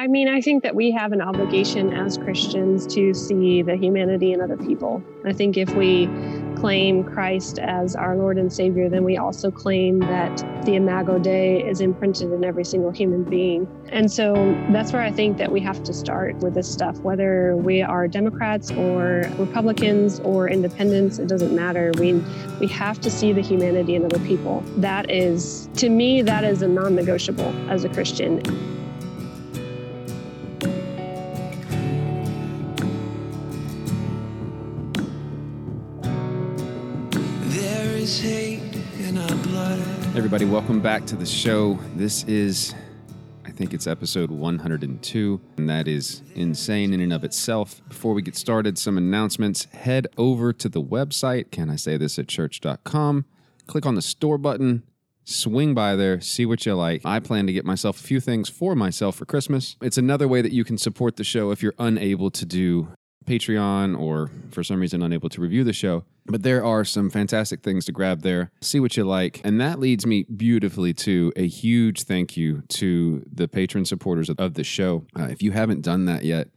I mean, I think that we have an obligation as Christians to see the humanity in other people. I think if we claim Christ as our Lord and Savior, then we also claim that the Imago Dei is imprinted in every single human being. And so that's where I think that we have to start with this stuff, whether we are Democrats or Republicans or independents, it doesn't matter. We we have to see the humanity in other people. That is to me that is a non-negotiable as a Christian. Everybody, welcome back to the show. This is, I think it's episode 102, and that is insane in and of itself. Before we get started, some announcements. Head over to the website, can I say this at church.com. Click on the store button, swing by there, see what you like. I plan to get myself a few things for myself for Christmas. It's another way that you can support the show if you're unable to do Patreon or for some reason unable to review the show. But there are some fantastic things to grab there. See what you like. And that leads me beautifully to a huge thank you to the patron supporters of the show. Uh, if you haven't done that yet,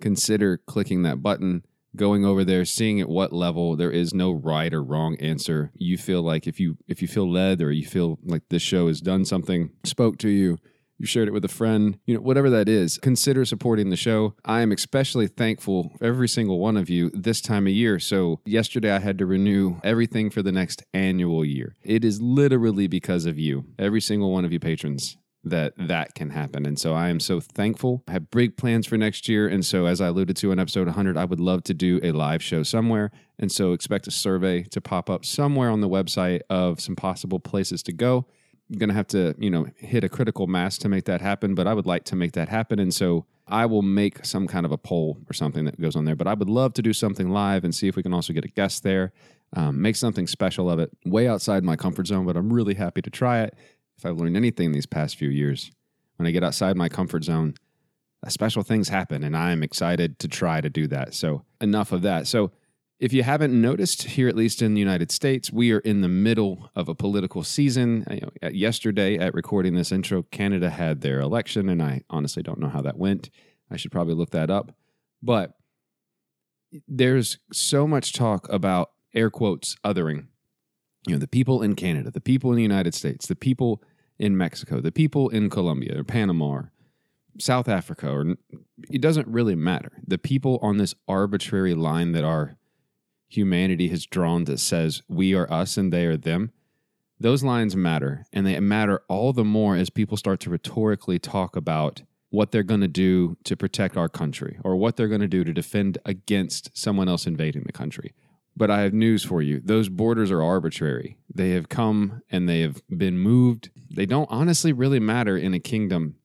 consider clicking that button going over there seeing at what level there is no right or wrong answer you feel like if you if you feel led or you feel like this show has done something spoke to you you shared it with a friend, you know, whatever that is, consider supporting the show. I am especially thankful for every single one of you this time of year. So, yesterday I had to renew everything for the next annual year. It is literally because of you, every single one of you patrons that that can happen. And so I am so thankful. I have big plans for next year. And so, as I alluded to in episode 100, I would love to do a live show somewhere. And so, expect a survey to pop up somewhere on the website of some possible places to go going to have to, you know, hit a critical mass to make that happen, but I would like to make that happen. And so I will make some kind of a poll or something that goes on there. But I would love to do something live and see if we can also get a guest there, um, make something special of it, way outside my comfort zone. But I'm really happy to try it. If I've learned anything these past few years, when I get outside my comfort zone, uh, special things happen, and I'm excited to try to do that. So enough of that. So if you haven't noticed, here at least in the United States, we are in the middle of a political season. Uh, know, yesterday, at recording this intro, Canada had their election, and I honestly don't know how that went. I should probably look that up. But there's so much talk about air quotes othering. You know, the people in Canada, the people in the United States, the people in Mexico, the people in Colombia or Panama or South Africa, or it doesn't really matter. The people on this arbitrary line that are humanity has drawn that says we are us and they are them, those lines matter. And they matter all the more as people start to rhetorically talk about what they're going to do to protect our country or what they're going to do to defend against someone else invading the country. But I have news for you. Those borders are arbitrary. They have come and they have been moved. They don't honestly really matter in a kingdom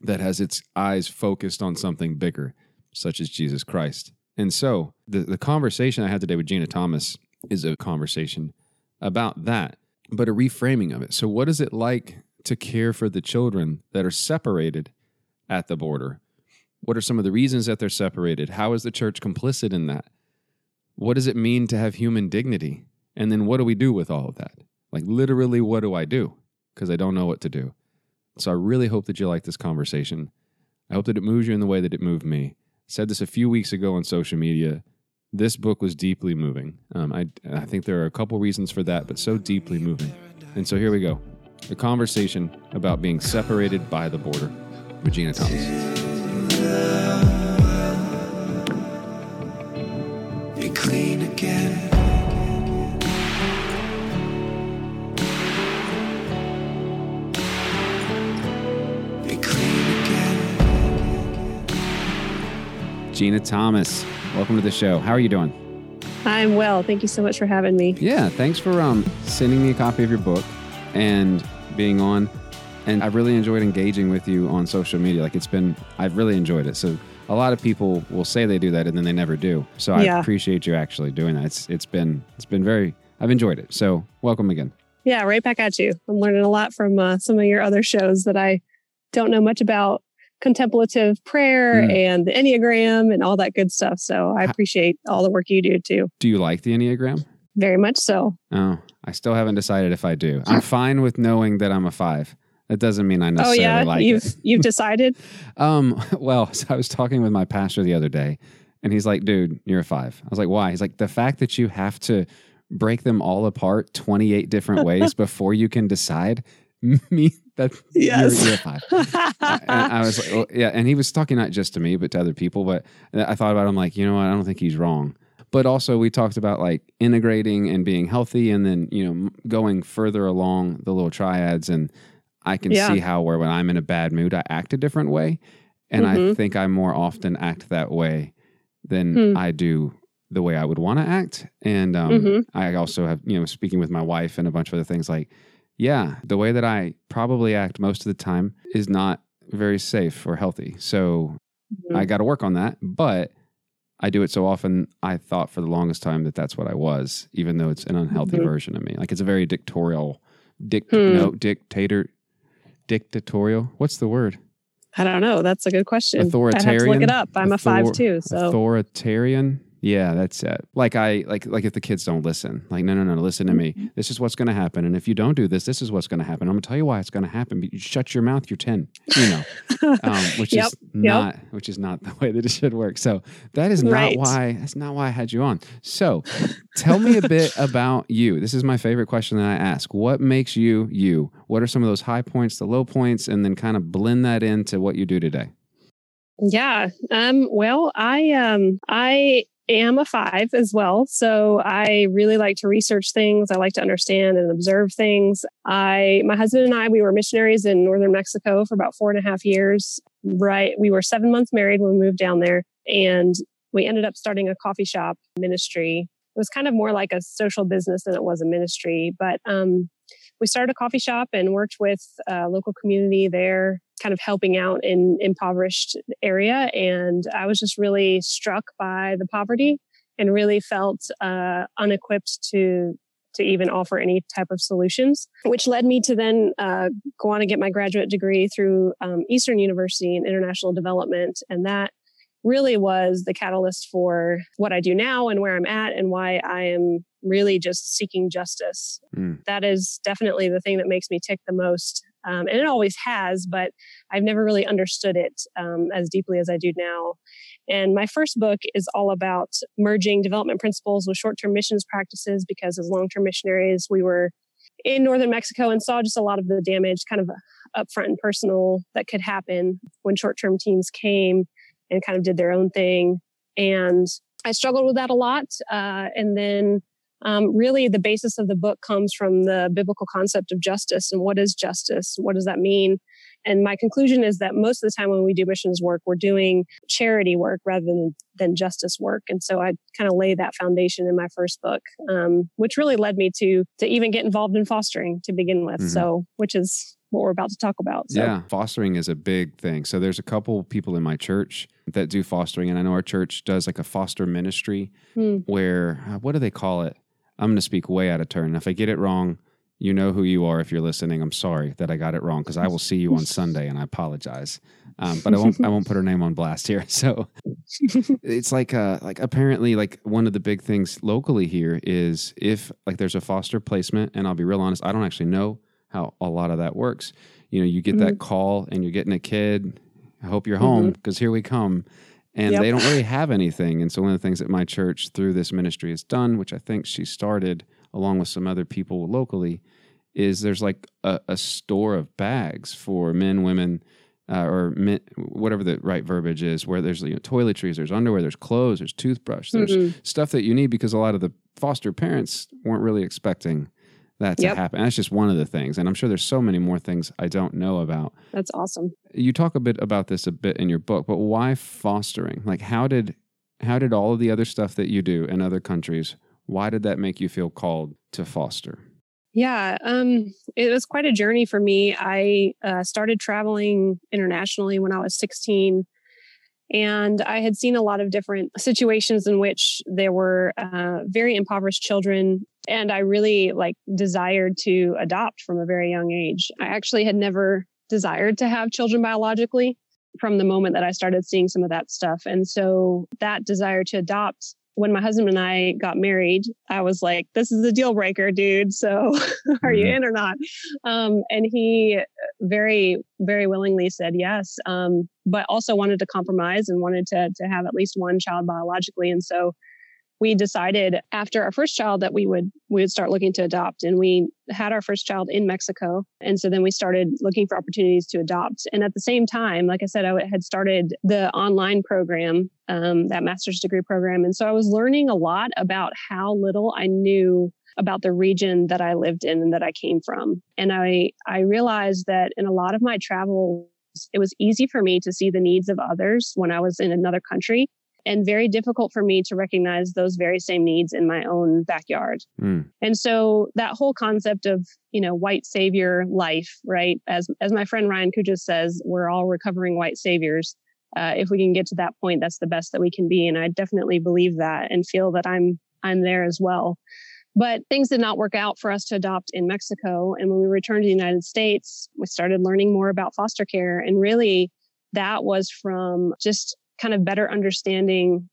that has its eyes focused on something bigger, such as Jesus Christ. And so the, the conversation I had today with Gina Thomas is a conversation about that, but a reframing of it. So, what is it like to care for the children that are separated at the border? What are some of the reasons that they're separated? How is the church complicit in that? What does it mean to have human dignity? And then what do we do with all of that? Like, literally, what do I do? Because I don't know what to do. So, I really hope that you like this conversation. I hope that it moves you in the way that it moved me said this a few weeks ago on social media. This book was deeply moving. Um, I, I think there are a couple reasons for that, but so deeply moving. And so here we go the conversation about being separated by the border Regina Gina Thomas. Gina Thomas. Welcome to the show. How are you doing? I'm well. Thank you so much for having me. Yeah, thanks for um, sending me a copy of your book and being on. And I've really enjoyed engaging with you on social media. Like it's been, I've really enjoyed it. So a lot of people will say they do that and then they never do. So I yeah. appreciate you actually doing that. It's it's been it's been very I've enjoyed it. So welcome again. Yeah, right back at you. I'm learning a lot from uh, some of your other shows that I don't know much about contemplative prayer mm. and the Enneagram and all that good stuff. So I appreciate all the work you do too. Do you like the Enneagram? Very much so. Oh, I still haven't decided if I do. I'm fine with knowing that I'm a five. It doesn't mean I necessarily oh, yeah? like you've, it. You've decided? um, well, so I was talking with my pastor the other day, and he's like, dude, you're a five. I was like, why? He's like, the fact that you have to break them all apart 28 different ways before you can decide me that yes. you're, you're five. I, I, was like, well, yeah. And he was talking not just to me, but to other people. But I thought about him like, you know what? I don't think he's wrong. But also, we talked about like integrating and being healthy, and then you know going further along the little triads. And I can yeah. see how where when I'm in a bad mood, I act a different way, and mm-hmm. I think I more often act that way than hmm. I do the way I would want to act. And um, mm-hmm. I also have you know speaking with my wife and a bunch of other things like, yeah, the way that I probably act most of the time is not very safe or healthy. So mm-hmm. I got to work on that, but I do it so often. I thought for the longest time that that's what I was, even though it's an unhealthy mm-hmm. version of me. Like it's a very dictatorial, dict hmm. no dictator, dictatorial. What's the word? I don't know. That's a good question. Authoritarian. I have to look it up. I'm Author- a five too. So authoritarian. Yeah, that's it. Like I like like if the kids don't listen, like no no no, listen to me. Mm-hmm. This is what's going to happen, and if you don't do this, this is what's going to happen. I'm going to tell you why it's going to happen. But you shut your mouth. You're ten. You know, um, which yep, is not yep. which is not the way that it should work. So that is not right. why that's not why I had you on. So tell me a bit about you. This is my favorite question that I ask. What makes you you? What are some of those high points, the low points, and then kind of blend that into what you do today? Yeah. Um, well, I um, I am a five as well. So I really like to research things. I like to understand and observe things. I, my husband and I, we were missionaries in northern Mexico for about four and a half years. Right. We were seven months married when we moved down there. And we ended up starting a coffee shop ministry. It was kind of more like a social business than it was a ministry. But um, we started a coffee shop and worked with a local community there kind of helping out in impoverished area. And i was just really struck by the poverty and really felt uh, unequipped to to even offer any type of solutions which led me to then uh, go on and get my graduate degree through um, eastern university in international development. And that really was the catalyst for what I do now and where I'm at and why I am really just seeking justice. Mm. That is definitely the thing that makes me tick the most um, and it always has, but I've never really understood it um, as deeply as I do now. And my first book is all about merging development principles with short term missions practices because as long term missionaries, we were in northern Mexico and saw just a lot of the damage kind of upfront and personal that could happen when short term teams came and kind of did their own thing. And I struggled with that a lot. Uh, and then um, really the basis of the book comes from the biblical concept of justice and what is justice what does that mean and my conclusion is that most of the time when we do missions work we're doing charity work rather than than justice work and so i kind of lay that foundation in my first book um, which really led me to to even get involved in fostering to begin with mm-hmm. so which is what we're about to talk about. So. Yeah, fostering is a big thing. So there's a couple people in my church that do fostering, and I know our church does like a foster ministry hmm. where uh, what do they call it? I'm going to speak way out of turn. If I get it wrong, you know who you are if you're listening. I'm sorry that I got it wrong because I will see you on Sunday and I apologize. Um, but I won't I won't put her name on blast here. So it's like uh like apparently like one of the big things locally here is if like there's a foster placement and I'll be real honest, I don't actually know how a lot of that works. You know, you get mm-hmm. that call and you're getting a kid. I hope you're home because mm-hmm. here we come and yep. they don't really have anything. And so one of the things that my church through this ministry has done, which I think she started along with some other people locally, is there's like a, a store of bags for men, women, uh, or men, whatever the right verbiage is, where there's you know, toiletries, there's underwear, there's clothes, there's toothbrush, there's mm-hmm. stuff that you need because a lot of the foster parents weren't really expecting that to yep. happen. That's just one of the things. And I'm sure there's so many more things I don't know about. That's awesome. You talk a bit about this a bit in your book, but why fostering? Like how did how did all of the other stuff that you do in other countries, why did that make you feel called to foster? Yeah, um, it was quite a journey for me. I uh, started traveling internationally when I was 16 and I had seen a lot of different situations in which there were uh, very impoverished children. And I really like desired to adopt from a very young age. I actually had never desired to have children biologically from the moment that I started seeing some of that stuff. And so that desire to adopt when my husband and I got married, I was like, this is a deal breaker, dude. So are you mm-hmm. in or not? Um, and he very, very willingly said yes, um, but also wanted to compromise and wanted to, to have at least one child biologically. And so we decided after our first child that we would we would start looking to adopt. And we had our first child in mexico. And so then we started looking for opportunities to adopt. And at the same time like i said i had started the online program um, that master's degree program. And so i was learning a lot about how little i knew about the region that i lived in and that i came from. And i i realized that in a lot of my travels it was easy for me to see the needs of others when I was in another country and very difficult for me to recognize those very same needs in my own backyard. Mm. And so that whole concept of, you know, white savior life, right? As as my friend Ryan Kujas says, we're all recovering white saviors. Uh, if we can get to that point, that's the best that we can be. And I definitely believe that and feel that I'm I'm there as well. But things did not work out for us to adopt in Mexico. And when we returned to the United States, we started learning more about foster care. And really, that was from just kind of better understanding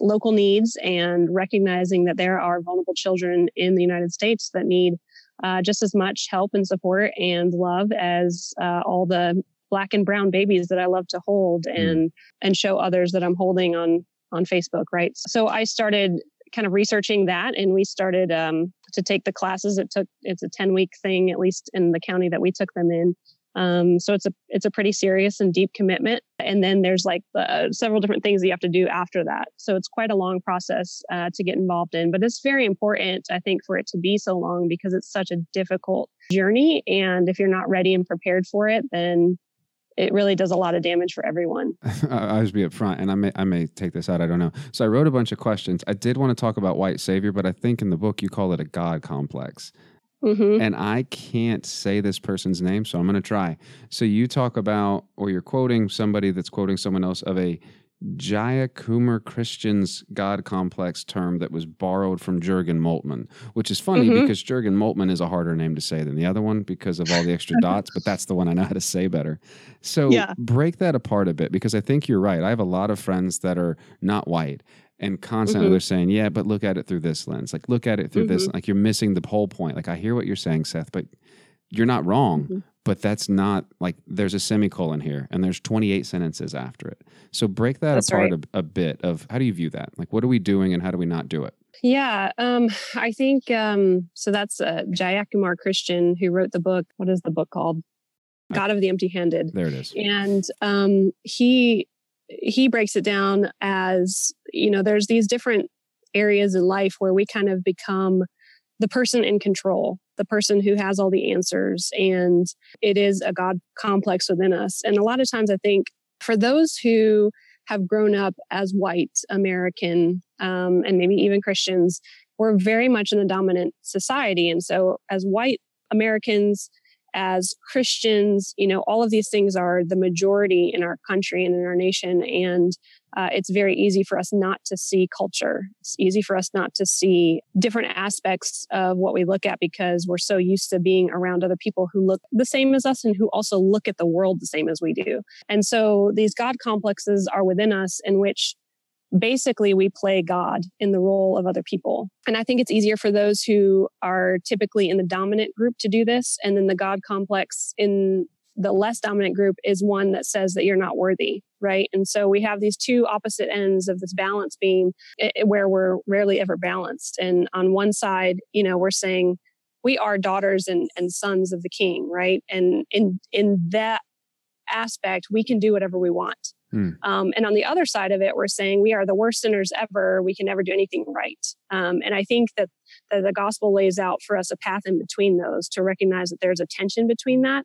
local needs and recognizing that there are vulnerable children in the United States that need uh, just as much help and support and love as uh, all the black and brown babies that I love to hold mm. and and show others that I'm holding on on Facebook, right? So I started kind of researching that and we started um, to take the classes. It took it's a 10 week thing, at least in the county that we took them in. Um, so it's a it's a pretty serious and deep commitment. And then there's like the, several different things that you have to do after that. So it's quite a long process uh, to get involved in, but it's very important, I think, for it to be so long because it's such a difficult journey. And if you're not ready and prepared for it, then it really does a lot of damage for everyone. I'll just be upfront, and I may I may take this out. I don't know. So I wrote a bunch of questions. I did want to talk about white savior, but I think in the book you call it a God complex. Mm-hmm. And I can't say this person's name, so I'm going to try. So you talk about, or you're quoting somebody that's quoting someone else of a Jayakumar Christian's God complex term that was borrowed from Jurgen Moltmann, which is funny mm-hmm. because Jurgen Moltmann is a harder name to say than the other one because of all the extra dots, but that's the one I know how to say better. So yeah. break that apart a bit because I think you're right. I have a lot of friends that are not white and constantly mm-hmm. they're saying, yeah, but look at it through this lens. Like, look at it through mm-hmm. this. Like, you're missing the whole point. Like, I hear what you're saying, Seth, but you're not wrong. Mm-hmm. But that's not like there's a semicolon here and there's 28 sentences after it. So break that that's apart right. a, a, bit of how do you view that? Like, what are we doing and how do we not do it? Yeah, um, I think um, so. That's uh, Jayakumar Christian who wrote the book. What is the book called? God of the Empty Handed. There it is. And um, he he breaks it down as you know there's these different areas in life where we kind of become the person in control the person who has all the answers and it is a god complex within us. And a lot of times i think for those who have grown up as white american um, and maybe even christians we're very much in a dominant society. And so as white americans as Christians, you know, all of these things are the majority in our country and in our nation. And uh, it's very easy for us not to see culture. It's easy for us not to see different aspects of what we look at because we're so used to being around other people who look the same as us and who also look at the world the same as we do. And so these God complexes are within us in which basically we play God in the role of other people. And I think it's easier for those who are typically in the dominant group to do this. And then the God complex in the less dominant group is one that says that you're not worthy, right? And so we have these two opposite ends of this balance beam where we're rarely ever balanced. And on one side, you know, we're saying we are daughters and, and sons of the king, right? And in in that aspect, we can do whatever we want. Hmm. Um, and on the other side of it, we're saying we are the worst sinners ever. We can never do anything right. Um, and I think that, that the gospel lays out for us a path in between those to recognize that there's a tension between that.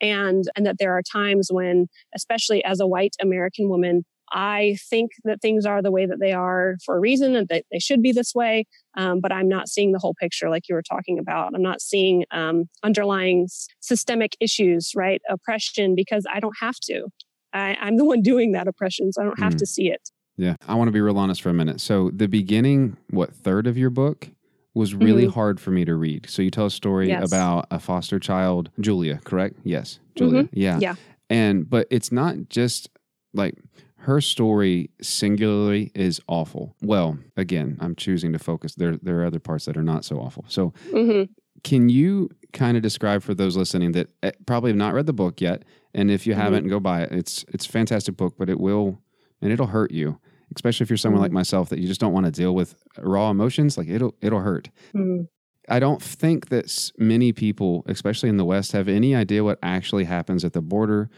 And, and that there are times when, especially as a white American woman, I think that things are the way that they are for a reason and that they should be this way. Um, but I'm not seeing the whole picture like you were talking about. I'm not seeing um, underlying systemic issues, right? Oppression, because I don't have to. I, am the one doing that oppression, so I don't have mm. to see it. Yeah. I want to be real honest for a minute. So, the beginning, what, third of your book was really mm-hmm. hard for me to read. So, you tell a story yes. about a foster child, Julia, correct? Yes. Julia. Mm-hmm. Yeah. Yeah. And, but it's not just like her story singularly is awful. Well, again, I'm choosing to focus. There, there are other parts that are not so awful. So, Mm-hmm. can you kind of describe for those listening that eh, probably have not read the book yet, and if you Mhm. haven't, go buy it. It's it's a fantastic book, but it will and it'll hurt you, especially if you're someone Mhm. like myself that you just don't want to deal with raw emotions. Like it'll it'll hurt. Mm-hmm. I don't think that many people, especially in the West, have any idea what actually happens at the border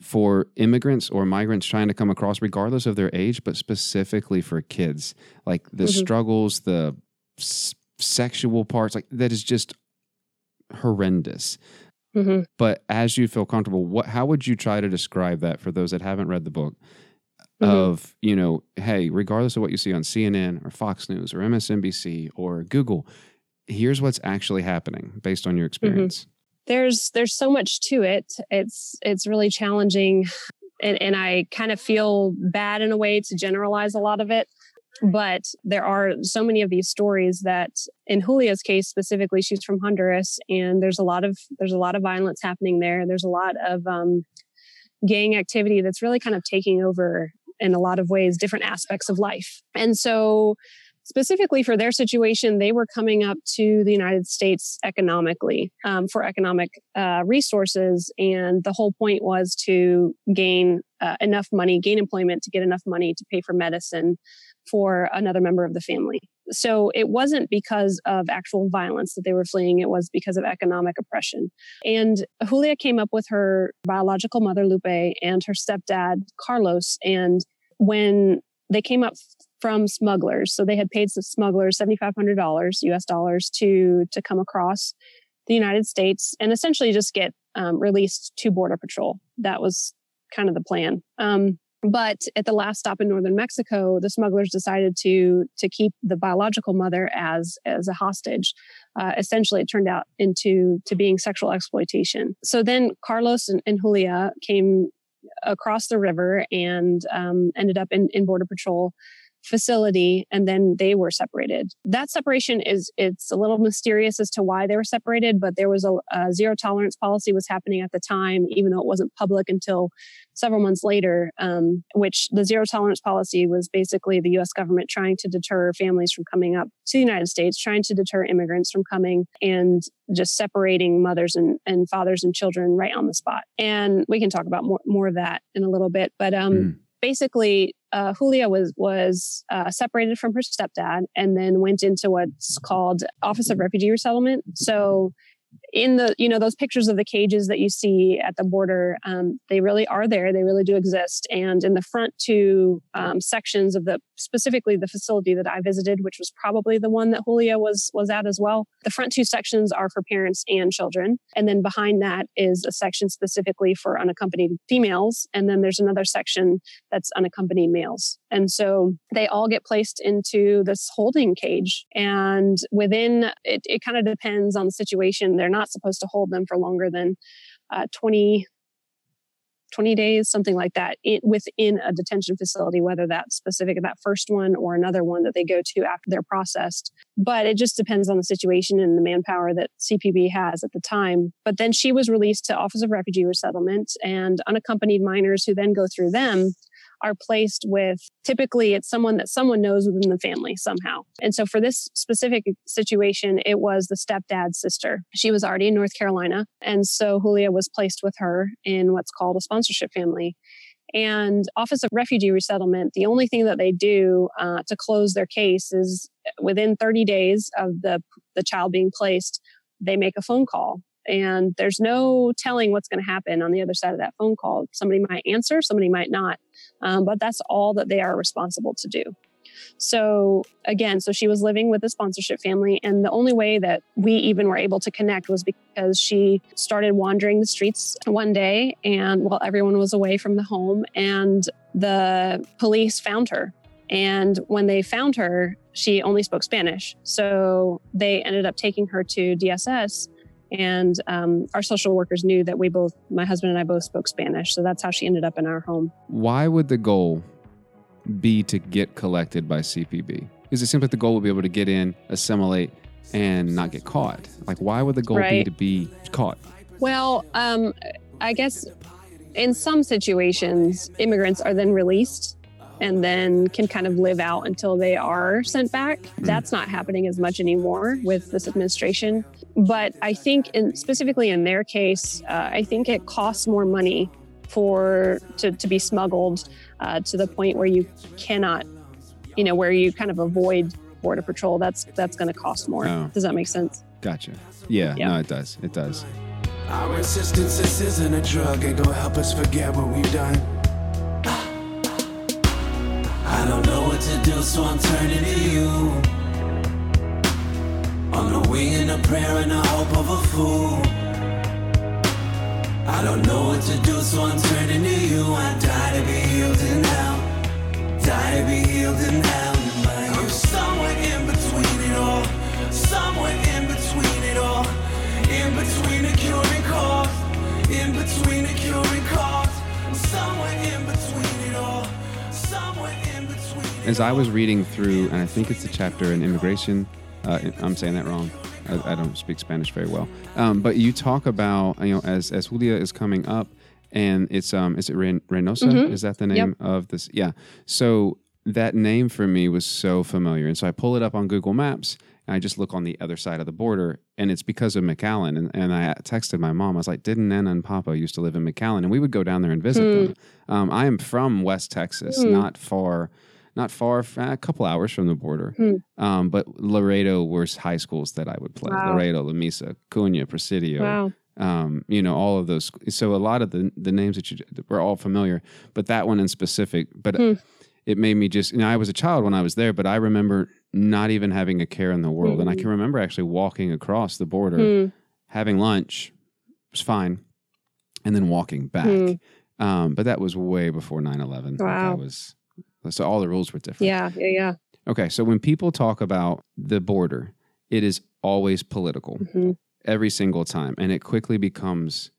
for immigrants or migrants trying to come across, regardless of their age, but specifically for kids. Like the Mhm. struggles, the s- sexual parts, like that is just horrendous. Mm-hmm. But as you feel comfortable, what how would you try to describe that for those that haven't read the book? Mhm. Of, you know, hey, regardless of what you see on CNN or Fox News or MSNBC or Google, here's what's actually happening based on your experience. there's there's so much to it it's it's really challenging and, and i kind of feel bad in a way to generalize a lot of it but there are so many of these stories that in julia's case specifically she's from honduras and there's a lot of there's a lot of violence happening there there's a lot of um, gang activity that's really kind of taking over in a lot of ways different aspects of life and so specifically for their situation, they were coming up to the United States economically um, for economic uh, resources. And the whole point was to gain uh, enough money, gain employment to get enough money to pay for medicine for another member of the family. So it wasn't because of actual violence that they were fleeing, it was because of economic oppression. And Julia came up with her biological mother, Lupe, and her stepdad, Carlos. And when they came up from smugglers. So they had paid some smugglers $7,500 US dollars to, to come across the United States and essentially just get um, released to Border Patrol. That was kind of the plan. Um, but at the last stop in northern Mexico, the smugglers decided to to keep the biological mother as as a hostage. Uh, essentially, it turned out into to being sexual exploitation. So then Carlos and, and Julia came across the river and um, ended up in, in Border Patrol facility and then they were separated that separation is it's a little mysterious as to why they were separated but there was a, a, zero tolerance policy was happening at the time even though it wasn't public until several months later um, which the zero tolerance policy was basically the us government trying to deter families from coming up to the united states trying to deter immigrants from coming and just separating mothers and, and fathers and children right on the spot and we can talk about more, more of that in a little bit but um, Mm. Basically uh, Julia was was uh, separated from her stepdad and then went into what's called Office of Refugee Resettlement. So in the you know those pictures of the cages that you see at the border um, they really are there. They really do exist. And in the front two um, sections of the specifically the facility that i visited which was probably the one that julia was was at as well the front two sections are for parents and children. And then behind that is a section specifically for unaccompanied females. And then there's another section that's unaccompanied males. And so they all get placed into this holding cage. And within it, it kind of depends on the situation. They're not supposed to hold them for longer than uh, 20, 20 days, something like that, it, within a detention facility, whether that's specific that first one or another one that they go to after they're processed. But it just depends on the situation and the manpower that CPB has at the time. But then she was released to Office of Refugee Resettlement and unaccompanied minors who then go through them are placed with typically it's someone that someone knows within the family somehow. And so for this specific situation, it was the stepdad's sister. She was already in North Carolina. And so Julia was placed with her in what's called a sponsorship family. And Office of Refugee Resettlement, the only thing that they do uh, to close their case is within 30 days of the, the child being placed, they make a phone call and there's no telling what's going to happen on the other side of that phone call. Somebody might answer, somebody might not, um, but that's all that they are responsible to do. So again, so she was living with a sponsorship family, and the only way that we even were able to connect was because she started wandering the streets one day, and while everyone was away from the home, and the police found her. And when they found her, she only spoke Spanish. So they ended up taking her to DSS and um, our social workers knew that we both my husband and i both spoke spanish so that's how she ended up in our home Why would the goal be to get collected by CPB? Is it simply the goal would be able to get in, assimilate, and not get caught? Like, why would the goal be to be caught? well um, i guess in some situations, immigrants are then released and then can kind of live out until they are sent back. Mm. That's not happening as much anymore with this administration. But I think, in, specifically in their case, uh, I think it costs more money for to, to be smuggled uh, to the point where you cannot, you know, where you kind of avoid border patrol. That's that's going to cost more. Oh. Does that make sense? Gotcha. Yeah, yeah, no, it does. It does. Our insistence isn't a drug, ain't gonna help us forget what we've done. I don't know what to do, so I'm turning to you. The a prayer and the hope of a fool. I don't know what to do, so I'm turning to you. I die to be healed in hell. Die to be healed in hell. I'm somewhere in between it all. Somewhere in between it all. In between the cure and cause. In between the cure and cause. Somewhere in between it all. Somewhere in between. As I was reading through, and I think it's the chapter in immigration. Uh, I'm saying that wrong. I, I don't speak Spanish very well. Um, but you talk about you know as as Julia is coming up, and it's um is it Reynosa? Mm-hmm. Is that the name yep. of this? Yeah. So that name for me was so familiar, and so I pull it up on Google Maps and I just look on the other side of the border, and it's because of McAllen. And, and I texted my mom. I was like, "Didn't Nana and Papa used to live in McAllen?" And we would go down there and visit mm. them. Um, I am from West Texas, mm. not far, not far, a couple hours from the border. Mm. Um, but Laredo were high schools that I would play. Wow. Laredo, Lamesa, Cunha, Presidio. Wow. Um, you know, all of those. So a lot of the the names that you were all familiar, but that one in specific. But hmm. it made me just. You know, I was a child when I was there, but I remember not even having a care in the world. Mm. And I can mm. remember actually walking across the border, mm. having lunch, was fine, and then walking back. Mm. Um, but that was way before 9 11. Wow. Like was, so all the rules were different. Yeah, yeah, yeah. Okay, so when people talk about the border, it is always political mm-hmm. every single time. And it quickly becomes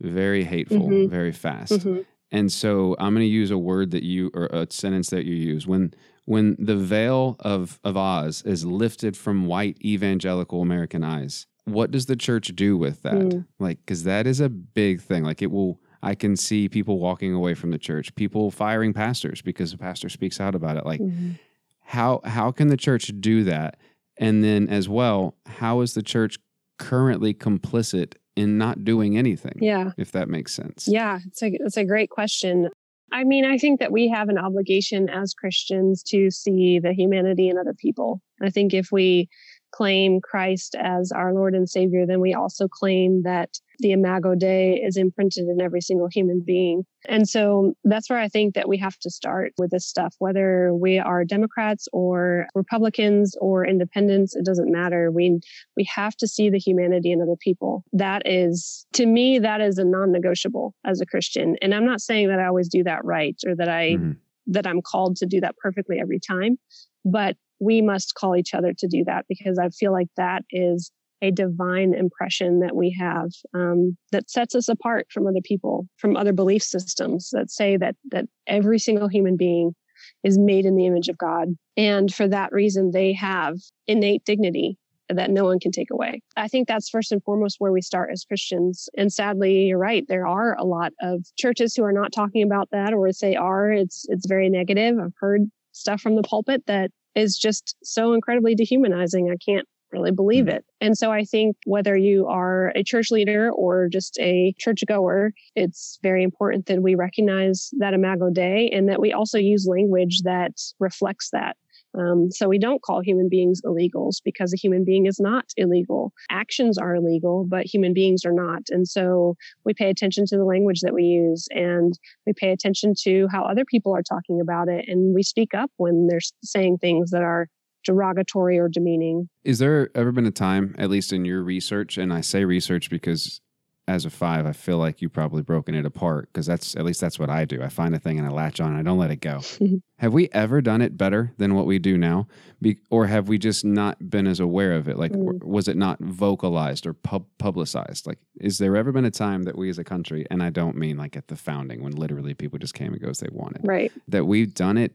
very hateful mm-hmm. very fast. Mm-hmm. And so I'm going to use a word that you, or a sentence that you use. When when the veil of, of Oz is lifted from white evangelical American eyes, what does the church do with that? Mm. Like, because that is a big thing. Like, it will, I can see people walking away from the church, people firing pastors because the pastor speaks out about it. Like, mm-hmm. how, how can the church do that? And then, as well, how is the church currently complicit in not doing anything? Yeah. If that makes sense. Yeah. It's a, it's a great question. I mean, I think that we have an obligation as Christians to see the humanity in other people. I think if we claim Christ as our Lord and Savior, then we also claim that the Imago Dei is imprinted in every single human being. And so that's where I think that we have to start with this stuff, whether we are Democrats or Republicans or independents, it doesn't matter. We, we have to see the humanity in other people. That is, to me, that is a non-negotiable as a Christian. And I'm not saying that I always do that right or that I, mm-hmm. that I'm called to do that perfectly every time, but we must call each other to do that because I feel like that is a divine impression that we have um, that sets us apart from other people, from other belief systems that say that that every single human being is made in the image of God, and for that reason they have innate dignity that no one can take away. I think that's first and foremost where we start as Christians. And sadly, you're right. There are a lot of churches who are not talking about that, or if they are, it's it's very negative. I've heard stuff from the pulpit that is just so incredibly dehumanizing. I can't really believe mm. it. And so I think whether you are a church leader or just a churchgoer, it's very important that we recognize that Imago Dei and that we also use language that reflects that. Um, so we don't call human beings illegals because a human being is not illegal. Actions are illegal, but human beings are not. And so we pay attention to the language that we use and we pay attention to how other people are talking about it. And we speak up when they're saying things that are derogatory or demeaning. Is there ever been a time, at least in your research, and I say research because as a five, I feel like you've probably broken it apart because that's at least that's what I do. I find a thing and I latch on. And I don't let it go. have we ever done it better than what we do now, Be, or have we just not been as aware of it? Like, mm. was it not vocalized or pub- publicized? Like, is there ever been a time that we as a country, and I don't mean like at the founding when literally people just came and go as they wanted, right? That we've done it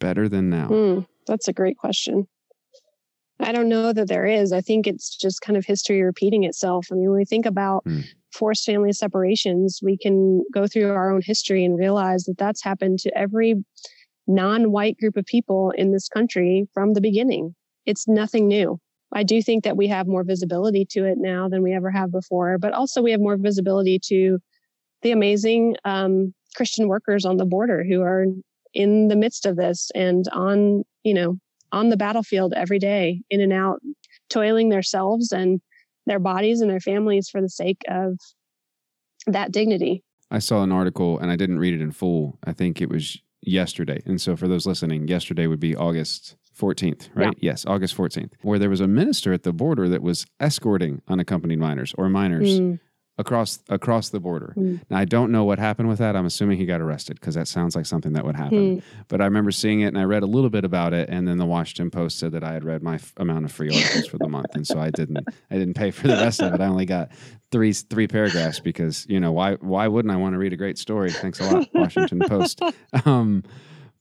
better than now. Mm, that's a great question. I don't know that there is. I think it's just kind of history repeating itself. I mean, when we think about Hmm. forced family separations, we can go through our own history and realize that that's happened to every non white group of people in this country from the beginning. It's nothing new. I do think that we have more visibility to it now than we ever have before, but also we have more visibility to the amazing um, Christian workers on the border who are in the midst of this and on, you know, on the battlefield every day, in and out, toiling themselves and their bodies and their families for the sake of that dignity. I saw an article and I didn't read it in full. I think it was yesterday. And so for those listening, yesterday would be August 14th, right? Yes, August 14th, where there was a minister at the border that was escorting unaccompanied minors or minors Mm, across across the border. Mm. Now I don't know what happened with that. I'm assuming he got arrested because that sounds like something that would happen. mm. But I remember seeing it and I read a little bit about it and then the Washington Post said that I had read my f- amount of free articles for the month and so I didn't I didn't pay for the rest of it. I only got three three paragraphs because, you know, why why wouldn't I want to read a great story? Thanks a lot Washington Post. Um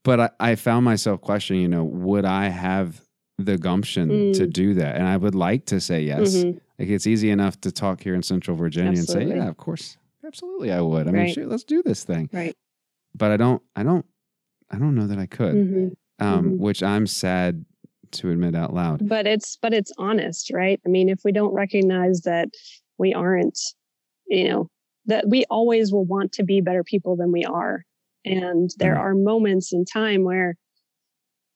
but I, I found myself questioning, you know, would I have the gumption Mm. to do that? And I would like to say yes. Mhm. Like it's easy enough to talk here in Central Virginia and say, yeah, of course, absolutely, I would. I mean, Right. shoot, let's do this thing. Right. But I don't, I don't, I don't know that I could. Mhm. Um, Mhm. which I'm sad to admit out loud. But it's but it's honest, right? I mean, if we don't recognize that we aren't, you know, that we always will want to be better people than we are. And there Mhm. are moments in time where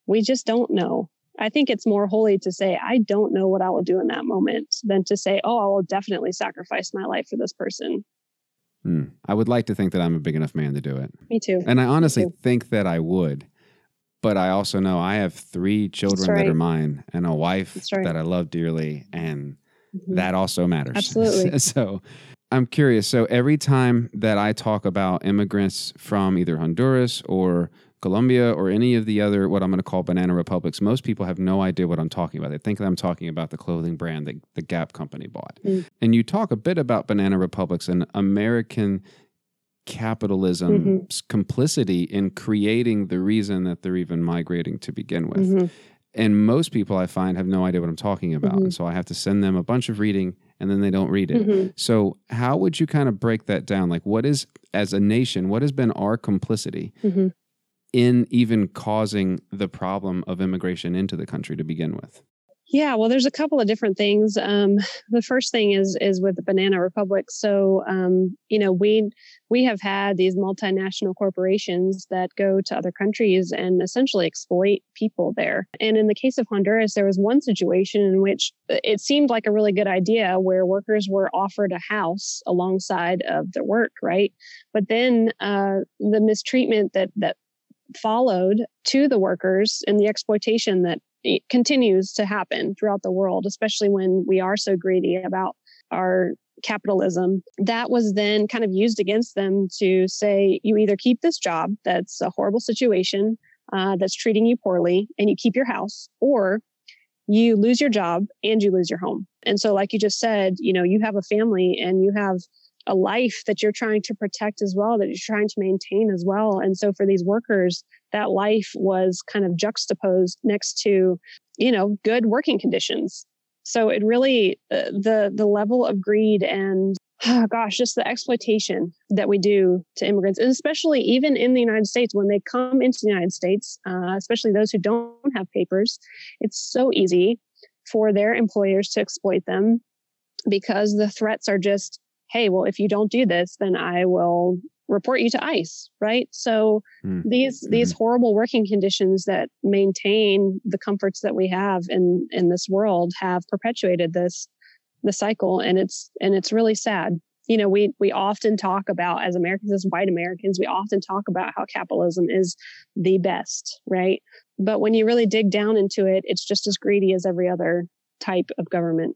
we just don't know. I think it's more holy to say, I don't know what I will do in that moment than to say, oh, I will definitely sacrifice my life for this person. Hmm. I would like to think that I'm a big enough man to do it, Me too. and I honestly think that I would. But I also know I have three children that are mine and a wife right. that I love dearly, and Mhm. that also matters. Absolutely. so I'm curious. So every time that I talk about immigrants from either Honduras or Colombia or any of the other what I'm going to call banana republics, most people have no idea what I'm talking about. They think that I'm talking about the clothing brand that the Gap company bought. Mm. And you talk a bit about banana republics and American capitalism's complicity in creating the reason that they're even migrating to begin with. Mhm. And most people I find have no idea what I'm talking about. Mhm. And so I have to send them a bunch of reading and then they don't read it. Mhm. So, how would you kind of break that down? Like, what is, as a nation, what has been our complicity Mhm. In even causing the problem of immigration into the country to begin with? Yeah, well, there's a couple of different things. Um, the first thing is is with the Banana Republic. So, um, you know, we we have had these multinational corporations that go to other countries and essentially exploit people there. And in the case of Honduras, there was one situation in which it seemed like a really good idea, where workers were offered a house alongside of their work, right? But then uh, the mistreatment that that followed to the workers and the exploitation that continues to happen throughout the world, especially when we are so greedy about our capitalism. That was then kind of used against them to say, you either keep this job that's a horrible situation, uh, that's treating you poorly, and you keep your house, or you lose your job and you lose your home. And so, like you just said, you know, you have a family and you have a life that you're trying to protect as well, that you're trying to maintain as well. And so, for these workers, that life was kind of juxtaposed next to, you know, good working conditions. So it really uh, the the level of greed and oh gosh, just the exploitation that we do to immigrants, and especially even in the United States when they come into the United States, uh, especially those who don't have papers, it's so easy for their employers to exploit them because the threats are just, hey, well, if you don't do this, then I will report you to ICE, right? So Mm. these these horrible working conditions that maintain the comforts that we have in in this world have perpetuated this the cycle and it's and it's really sad you know we we often talk about as americans as white americans we often talk about how capitalism is the best right but when you really dig down into it it's just as greedy as every other type of government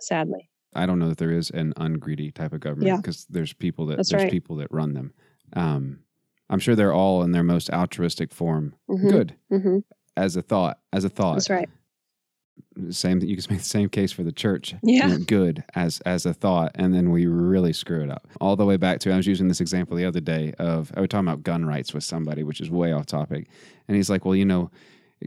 sadly I don't know that there is an ungreedy type of government Yeah. because there's people that That's there's right. people that run them. Um, I'm sure they're all in their most altruistic form Mhm, good mhm. as a thought. As a thought, that's right same thing you can make the same case for the church Yeah. you know, good as as a thought and then we really screw it up all the way back to i was using this example the other day of i was talking about gun rights with somebody which is way off topic and he's like well you know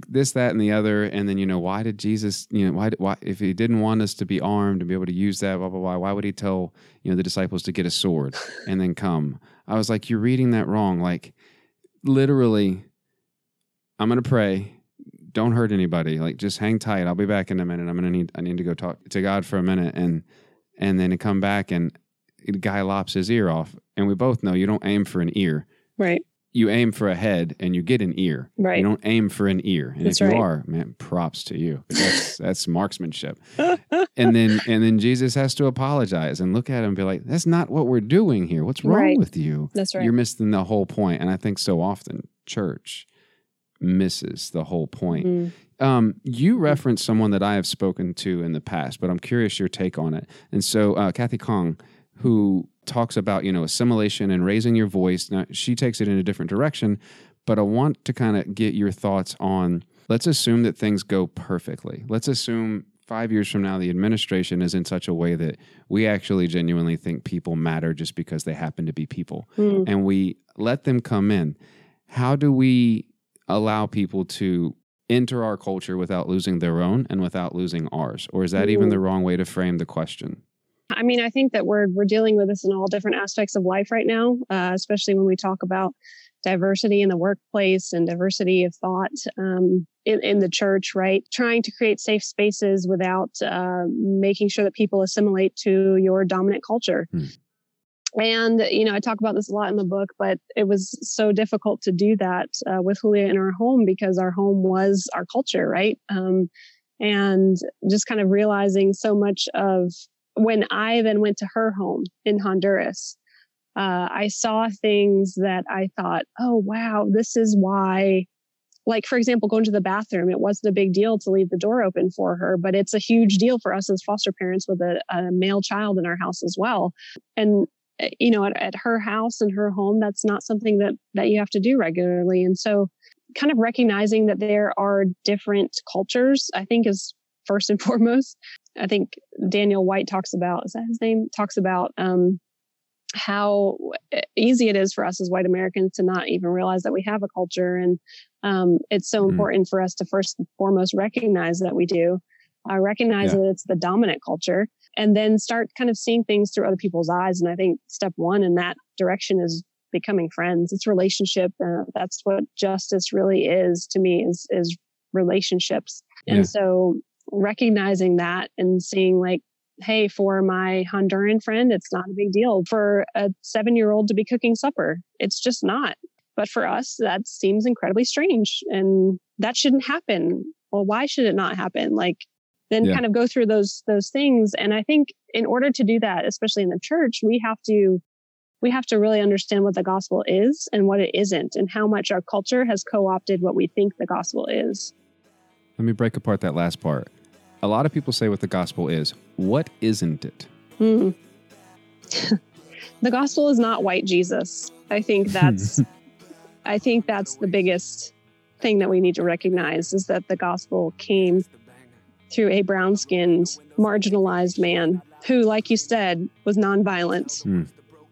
this, that, and the other. And then, you know, why did Jesus, you know, why, why, if he didn't want us to be armed and be able to use that, blah, blah, blah, why would he tell, you know, the disciples to get a sword and then come? I was like, you're reading that wrong. Like, literally, I'm going to pray. Don't hurt anybody. Like, just hang tight. I'll be back in a minute. I'm going to need, I need to go talk to God for a minute. And, and then to come back and the guy lops his ear off. And we both know you don't aim for an ear. Right. You aim for a head and you get an ear. Right. You don't aim for an ear. And That's if you right. are, man, props to you. That's that's marksmanship. and then and then Jesus has to apologize and look at him and be like, That's not what we're doing here. What's wrong Right. with you? That's right. You're missing the whole point. And I think so often church misses the whole point. Mhm. Um, you referenced someone that I have spoken to in the past, but I'm curious your take on it. And so, uh, Kathy Khang, who talks about you know assimilation and raising your voice, now she takes it in a different direction. But I want to kind of get your thoughts on. Let's assume that things go perfectly. Let's assume five years from now the administration is in such a way that we actually genuinely think people matter just because they happen to be people, Mm. and we let them come in. How do we allow people to enter our culture without losing their own and without losing ours? Or is that even the wrong way to frame the question? I mean, I think that we're we're dealing with this in all different aspects of life right now, uh, especially when we talk about diversity in the workplace and diversity of thought um, in, in the church. Right, trying to create safe spaces without uh, making sure that people assimilate to your dominant culture. Hmm. And you know, I talk about this a lot in the book, but it was so difficult to do that uh, with Julia in our home because our home was our culture, right? Um, and just kind of realizing so much of when I then went to her home in Honduras, uh, I saw things that I thought, oh, wow, this is why. Like, for example, going to the bathroom, it wasn't a big deal to leave the door open for her, but it's a huge deal for us as foster parents with a, a male child in our house as well. And, uh, you know, at, at her house and her home, that's not something that, that you have to do regularly. And so, kind of recognizing that there are different cultures, I think, is first and foremost. I think Daniel White talks about, is that his name? Talks about um, how easy it is for us as white Americans to not even realize that we have a culture. And um, it's so Mhm. important for us to first and foremost recognize that we do, uh, recognize Yeah. that it's the dominant culture, and then start kind of seeing things through other people's eyes. And I think step one in that direction is becoming friends. It's relationship. Uh, that's what justice really is to me is, is relationships. Yeah. And so recognizing that and seeing like, hey, for my Honduran friend, it's not a big deal. For a seven year old to be cooking supper, it's just not. But for us, that seems incredibly strange. And that shouldn't happen. Well, why should it not happen? Like, then Yeah. kind of go through those those things. And I think in order to do that, especially in the church, we have to we have to really understand what the gospel is and what it isn't, and how much our culture has co-opted what we think the gospel is. Let me break apart that last part. A lot of people say what the gospel is. What isn't it? Hmm. the gospel is not white Jesus. I think that's I think that's the biggest thing that we need to recognize is that the gospel came through a brown-skinned, marginalized man who, like you said, was nonviolent. Hmm.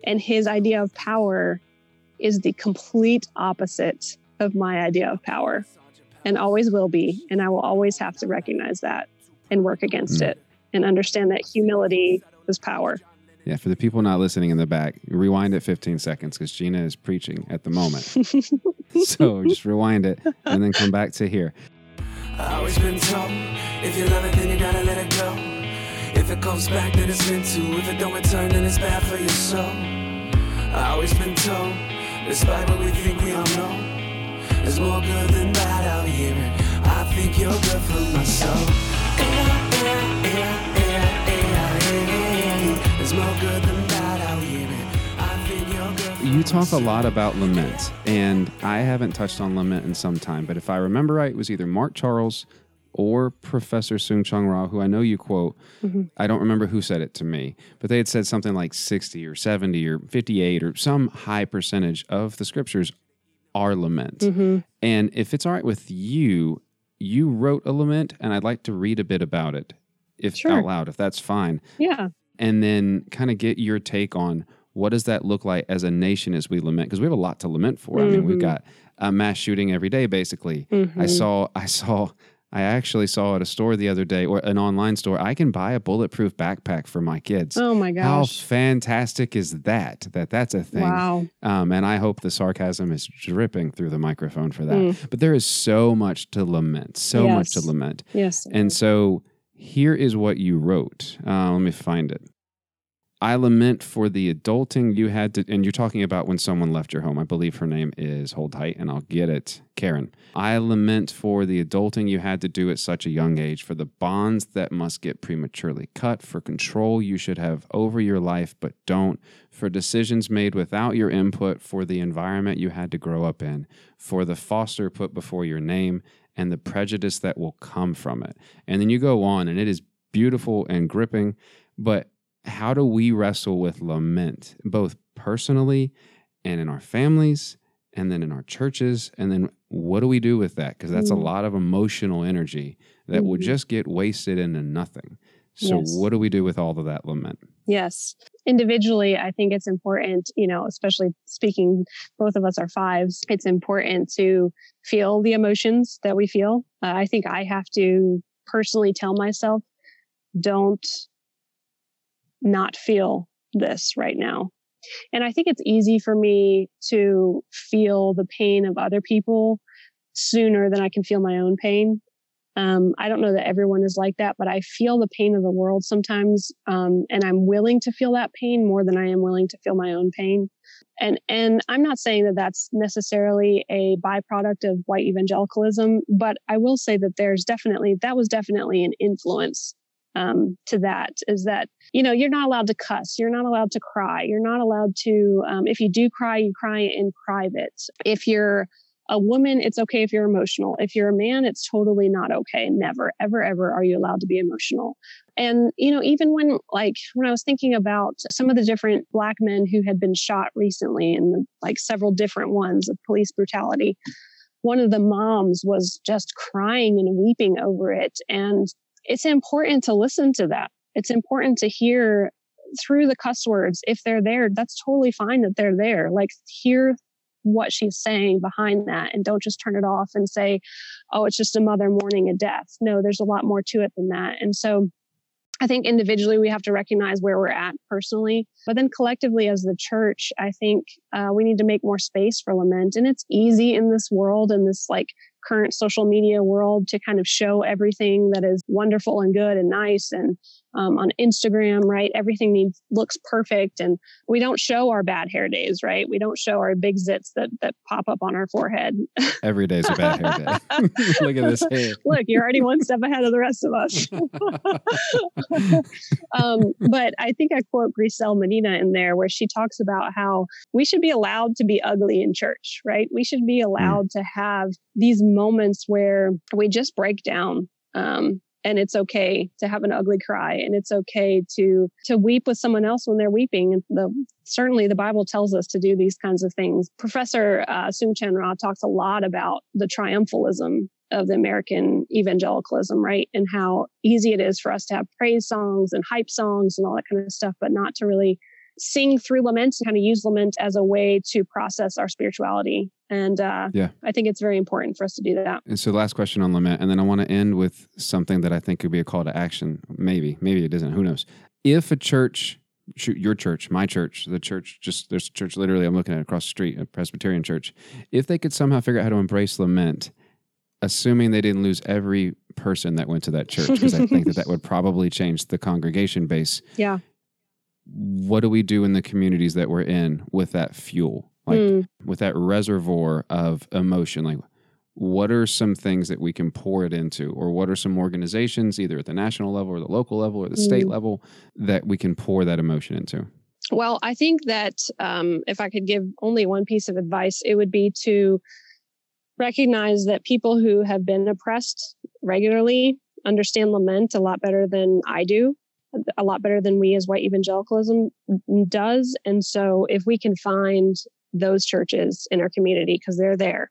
And his idea of power is the complete opposite of my idea of power and always will be. And I will always have to recognize that and work against Hmm. it and understand that humility is power. Yeah, for the people not listening in the back, rewind it 15 seconds because Gena is preaching at the moment. so just rewind it and then come back to here. I always been told, if you love it, then you gotta let it go. If it comes back, then it's meant to. If it don't return, then it's bad for your soul. I always been told, despite what we think we all know, there's more good than bad out here. I think you're good for my soul. You talk a lot about lament, and I haven't touched on lament in some time, but if I remember right, it was either Mark Charles or Professor Soong-Chan Rah, who I know you quote. Mm-hmm. I don't remember who said it to me, but they had said something like 60 or 70 or 58 or some high percentage of the scriptures are lament. Mm-hmm. And if it's all right with you, you wrote a lament, and I'd like to read a bit about it, if Sure. out loud, if that's fine Yeah. and then kind of get your take on what does that look like as a nation as we lament? Because we have a lot to lament for. I mean, we've Mhm. got a mass shooting every day, basically. I Mhm. saw, I saw, I actually saw at a store the other day, or an online store, I can buy a bulletproof backpack for my kids. Oh my gosh. How fantastic is that? That that's a thing. Wow. Um, and I hope the sarcasm is dripping through the microphone for that. Mm. But there is so much to lament, so much to lament. Yes. And so here is what you wrote. Uh, let me find it. I lament for the adulting you had to, and you're talking about when someone left your home. I believe her name is, hold tight, and I'll get it, Karen. I lament for the adulting you had to do at such a young age, for the bonds that must get prematurely cut, for control you should have over your life but don't, for decisions made without your input, for the environment you had to grow up in, for the foster put before your name, and the prejudice that will come from it. And then you go on, and it is beautiful and gripping. But how do we wrestle with lament, both personally and in our families, and then in our churches? And then what do we do with that? Because that's a Mm. lot of emotional energy that will Mhm. just get wasted into nothing. So, Yes. what do we do with all of that lament? Yes. Individually, I think it's important, you know, especially speaking, both of us are fives, it's important to feel the emotions that we feel. Uh, I think I have to personally tell myself, don't not feel this right now. And I think it's easy for me to feel the pain of other people sooner than I can feel my own pain. Um, I don't know that everyone is like that, but I feel the pain of the world sometimes, um, and I'm willing to feel that pain more than I am willing to feel my own pain. And and I'm not saying that that's necessarily a byproduct of white evangelicalism, but I will say that there's definitely that was definitely an influence um, to that. Is that you know you're not allowed to cuss, you're not allowed to cry, you're not allowed to. Um, if you do cry, you cry in private. If you're a woman, it's okay if you're emotional. If you're a man, it's totally not okay. Never, ever, ever are you allowed to be emotional. And, you know, even when, like, when I was thinking about some of the different black men who had been shot recently and like several different ones of police brutality, one of the moms was just crying and weeping over it. And it's important to listen to that. It's important to hear through the cuss words. If they're there, that's totally fine that they're there. Like, hear what she's saying behind that and don't just turn it off and say, oh, it's just a mother mourning a death. No, there's a lot more to it than that. And so I think individually we have to recognize where we're at personally, but then collectively as the church, I think uh, we need to make more space for lament. And it's easy in this world, in this like current social media world, to kind of show everything that is wonderful and good and nice. And um, on Instagram, right, everything needs looks perfect, and we don't show our bad hair days, right? We don't show our big zits that that pop up on our forehead. Every day is a bad hair day. Look at this hair. Look, you're already one step ahead of the rest of us. um, but I think I quote Gricel Medina in there where she talks about how we should be allowed to be ugly in church, right? We should be allowed to have these moments where we just break down. Um, and it's okay to have an ugly cry and it's okay to to weep with someone else when they're weeping and the certainly the bible tells us to do these kinds of things professor uh, Soong-Chan Rah talks a lot about the triumphalism of the American evangelicalism, right? And how easy it is for us to have praise songs and hype songs and all that kind of stuff, but not to really sing through lament and kind of use lament as a way to process our spirituality. And uh, Yeah. I think it's very important for us to do that. And so, last question on lament, and then I want to end with something that I think could be a call to action. Maybe, maybe it isn't. Who knows? If a church, shoot, your church, my church, the church, just there's a church literally I'm looking at across the street, a Presbyterian church. If they could somehow figure out how to embrace lament, assuming they didn't lose every person that went to that church, because I think that that would probably change the congregation base. Yeah. What do we do in the communities that we're in with that fuel? Like Mm, with that reservoir of emotion like what are some things that we can pour it into or what are some organizations either at the national level or the local level or the state Mm. level that we can pour that emotion into Well, I think that um, if I could give only one piece of advice, it would be to recognize that people who have been oppressed regularly understand lament a lot better than I do, a lot better than we as white evangelicalism does. And so if we can find those churches in our community because they're there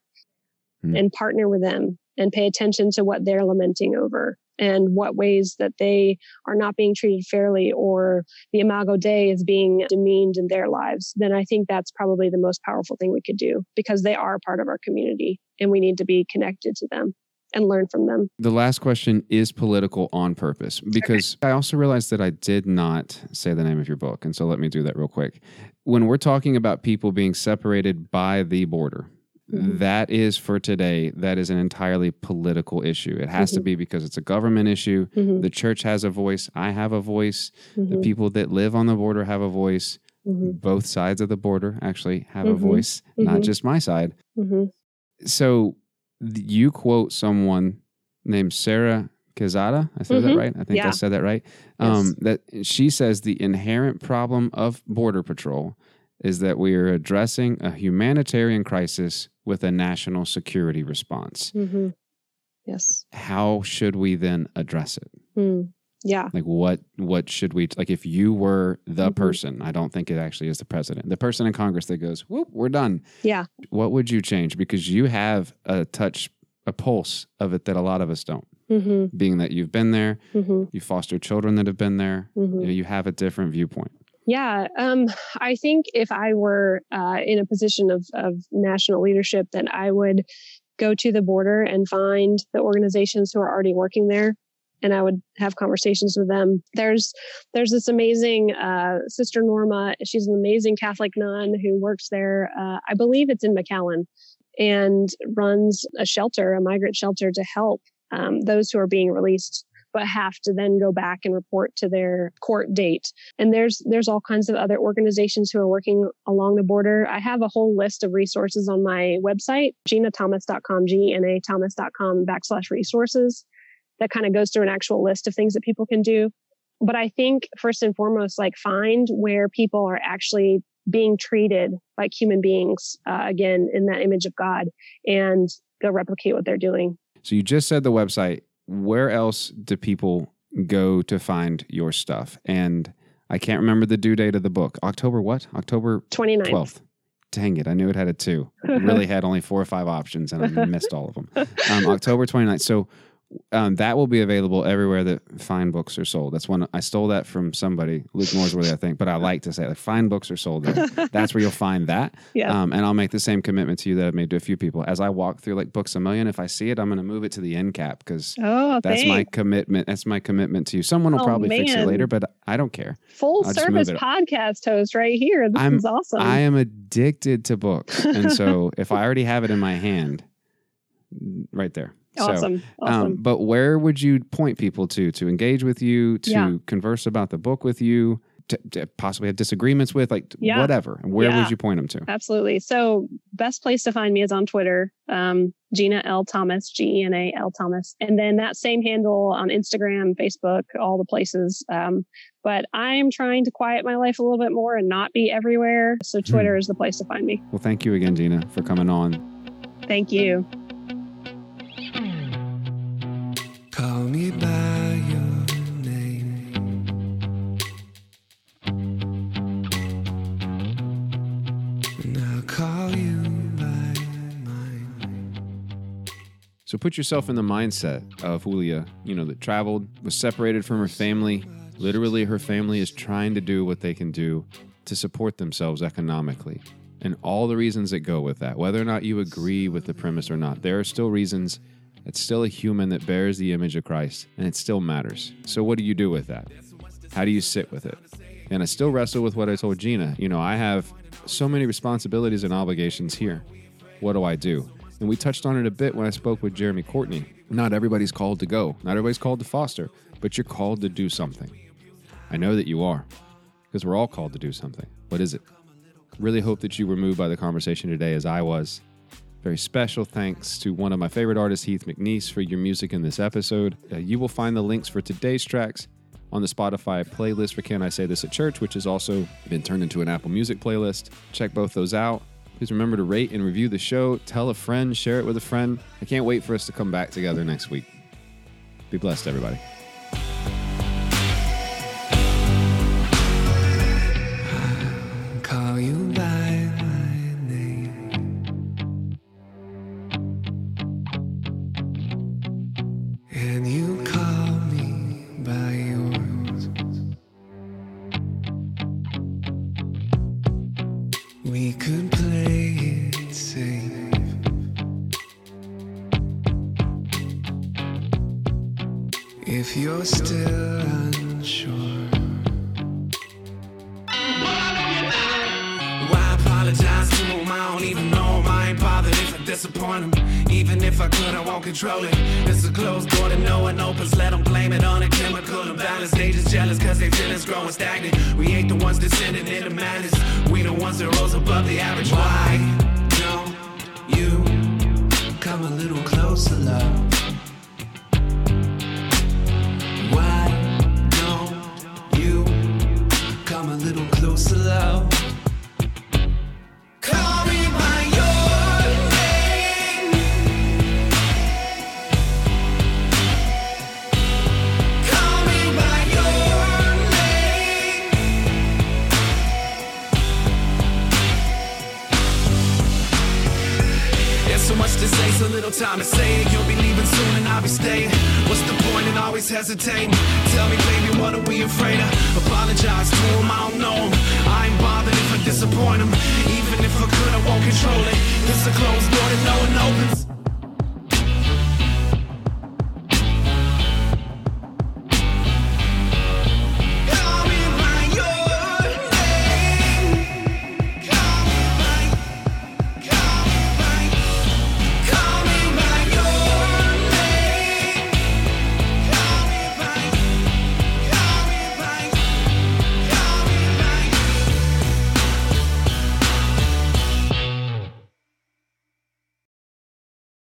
Hmm. and partner with them and pay attention to what they're lamenting over and what ways that they are not being treated fairly or the imago dei is being demeaned in their lives then i think that's probably the most powerful thing we could do because they are part of our community and we need to be connected to them and learn from them. The last question is political on purpose because okay. I also realized that I did not say the name of your book. And so let me do that real quick. When we're talking about people being separated by the border, mm-hmm. that is for today, that is an entirely political issue. It has mm-hmm. to be because it's a government issue. Mm-hmm. The church has a voice. I have a voice. The mm-hmm. people that live on the border have a voice. Mm-hmm. Both sides of the border actually have a voice, not just my side. So you quote someone named Sarah Quezada. I said mm-hmm. that right. I think yeah. I said that right. Um, yes. That she says the inherent problem of border patrol is that we are addressing a humanitarian crisis with a national security response. Mm-hmm. Yes. How should we then address it? Mm. Yeah. Like what what should we like if you were the mm-hmm. person, I don't think it actually is the president. The person in Congress that goes, "Whoop, we're done." Yeah. What would you change because you have a touch a pulse of it that a lot of us don't. Mm-hmm. Being that you've been there, mm-hmm. you foster children that have been there, you, know, mm-hmm. you have a different viewpoint. Yeah, um, I think if I were uh, in a position of, of national leadership, then I would go to the border and find the organizations who are already working there and I would have conversations with them. There's there's this amazing uh, sister Norma. She's an amazing Catholic nun who works there. Uh, I believe it's in McAllen, and runs a shelter, a migrant shelter, to help um, those who are being released but have to then go back and report to their court date. And there's there's all kinds of other organizations who are working along the border. I have a whole list of resources on my website, genathomas.com, G-E-N-A thomas.com backslash resources that kind of goes through an actual list of things that people can do. But I think first and foremost, like find where people are actually being treated like human beings, uh, again, in that image of God, and go replicate what they're doing. So you just said the website. Where else do people go to find your stuff? And I can't remember the due date of the book. October what? October 29th. 12th. Dang it. I knew it had a two. It really had only four or five options and I missed all of them. Um, October 29th. So um, that will be available everywhere that fine books are sold. That's one I stole that from somebody, Luke Mooresworthy, I think. But I like to say like fine books are sold there. That's where you'll find that. Yeah. Um, and I'll make the same commitment to you that I've made to a few people. As I walk through like Books a Million, if I see it, I'm going to move it to the end cap because oh, that's thanks. my commitment. That's my commitment to you. Someone will oh, probably man. fix it later, but I don't care. Full service podcast host right here. This I'm, is awesome. I am addicted to books, and so if I already have it in my hand, right there. Awesome. So, awesome. Um, but where would you point people to to engage with you, to yeah. converse about the book with you, to, to possibly have disagreements with, like yeah. whatever? And where yeah. would you point them to? Absolutely. So, best place to find me is on Twitter, um, Gena L. Thomas, G E N A L Thomas. And then that same handle on Instagram, Facebook, all the places. Um, but I'm trying to quiet my life a little bit more and not be everywhere. So. Twitter hmm. is the place to find me. Well, thank you again, Gena, for coming on. Thank you. Call me by your name. And I'll call you by mine. So put yourself in the mindset of Julia, you know, that traveled, was separated from her family. Literally, her family is trying to do what they can do to support themselves economically. And all the reasons that go with that, whether or not you agree with the premise or not, there are still reasons it's still a human that bears the image of Christ, and it still matters. So, what do you do with that? How do you sit with it? And I still wrestle with what I told Gena. You know, I have so many responsibilities and obligations here. What do I do? And we touched on it a bit when I spoke with Jeremy Courtney. Not everybody's called to go, not everybody's called to foster, but you're called to do something. I know that you are, because we're all called to do something. What is it? Really hope that you were moved by the conversation today as I was. Very special thanks to one of my favorite artists, Heath McNease, for your music in this episode. Uh, you will find the links for today's tracks on the Spotify playlist for Can I Say This at Church, which has also been turned into an Apple Music playlist. Check both those out. Please remember to rate and review the show. Tell a friend, share it with a friend. I can't wait for us to come back together next week. Be blessed, everybody. stagnant. We ain't the ones descending into madness. We the ones that rose above the average. Why? hesitate.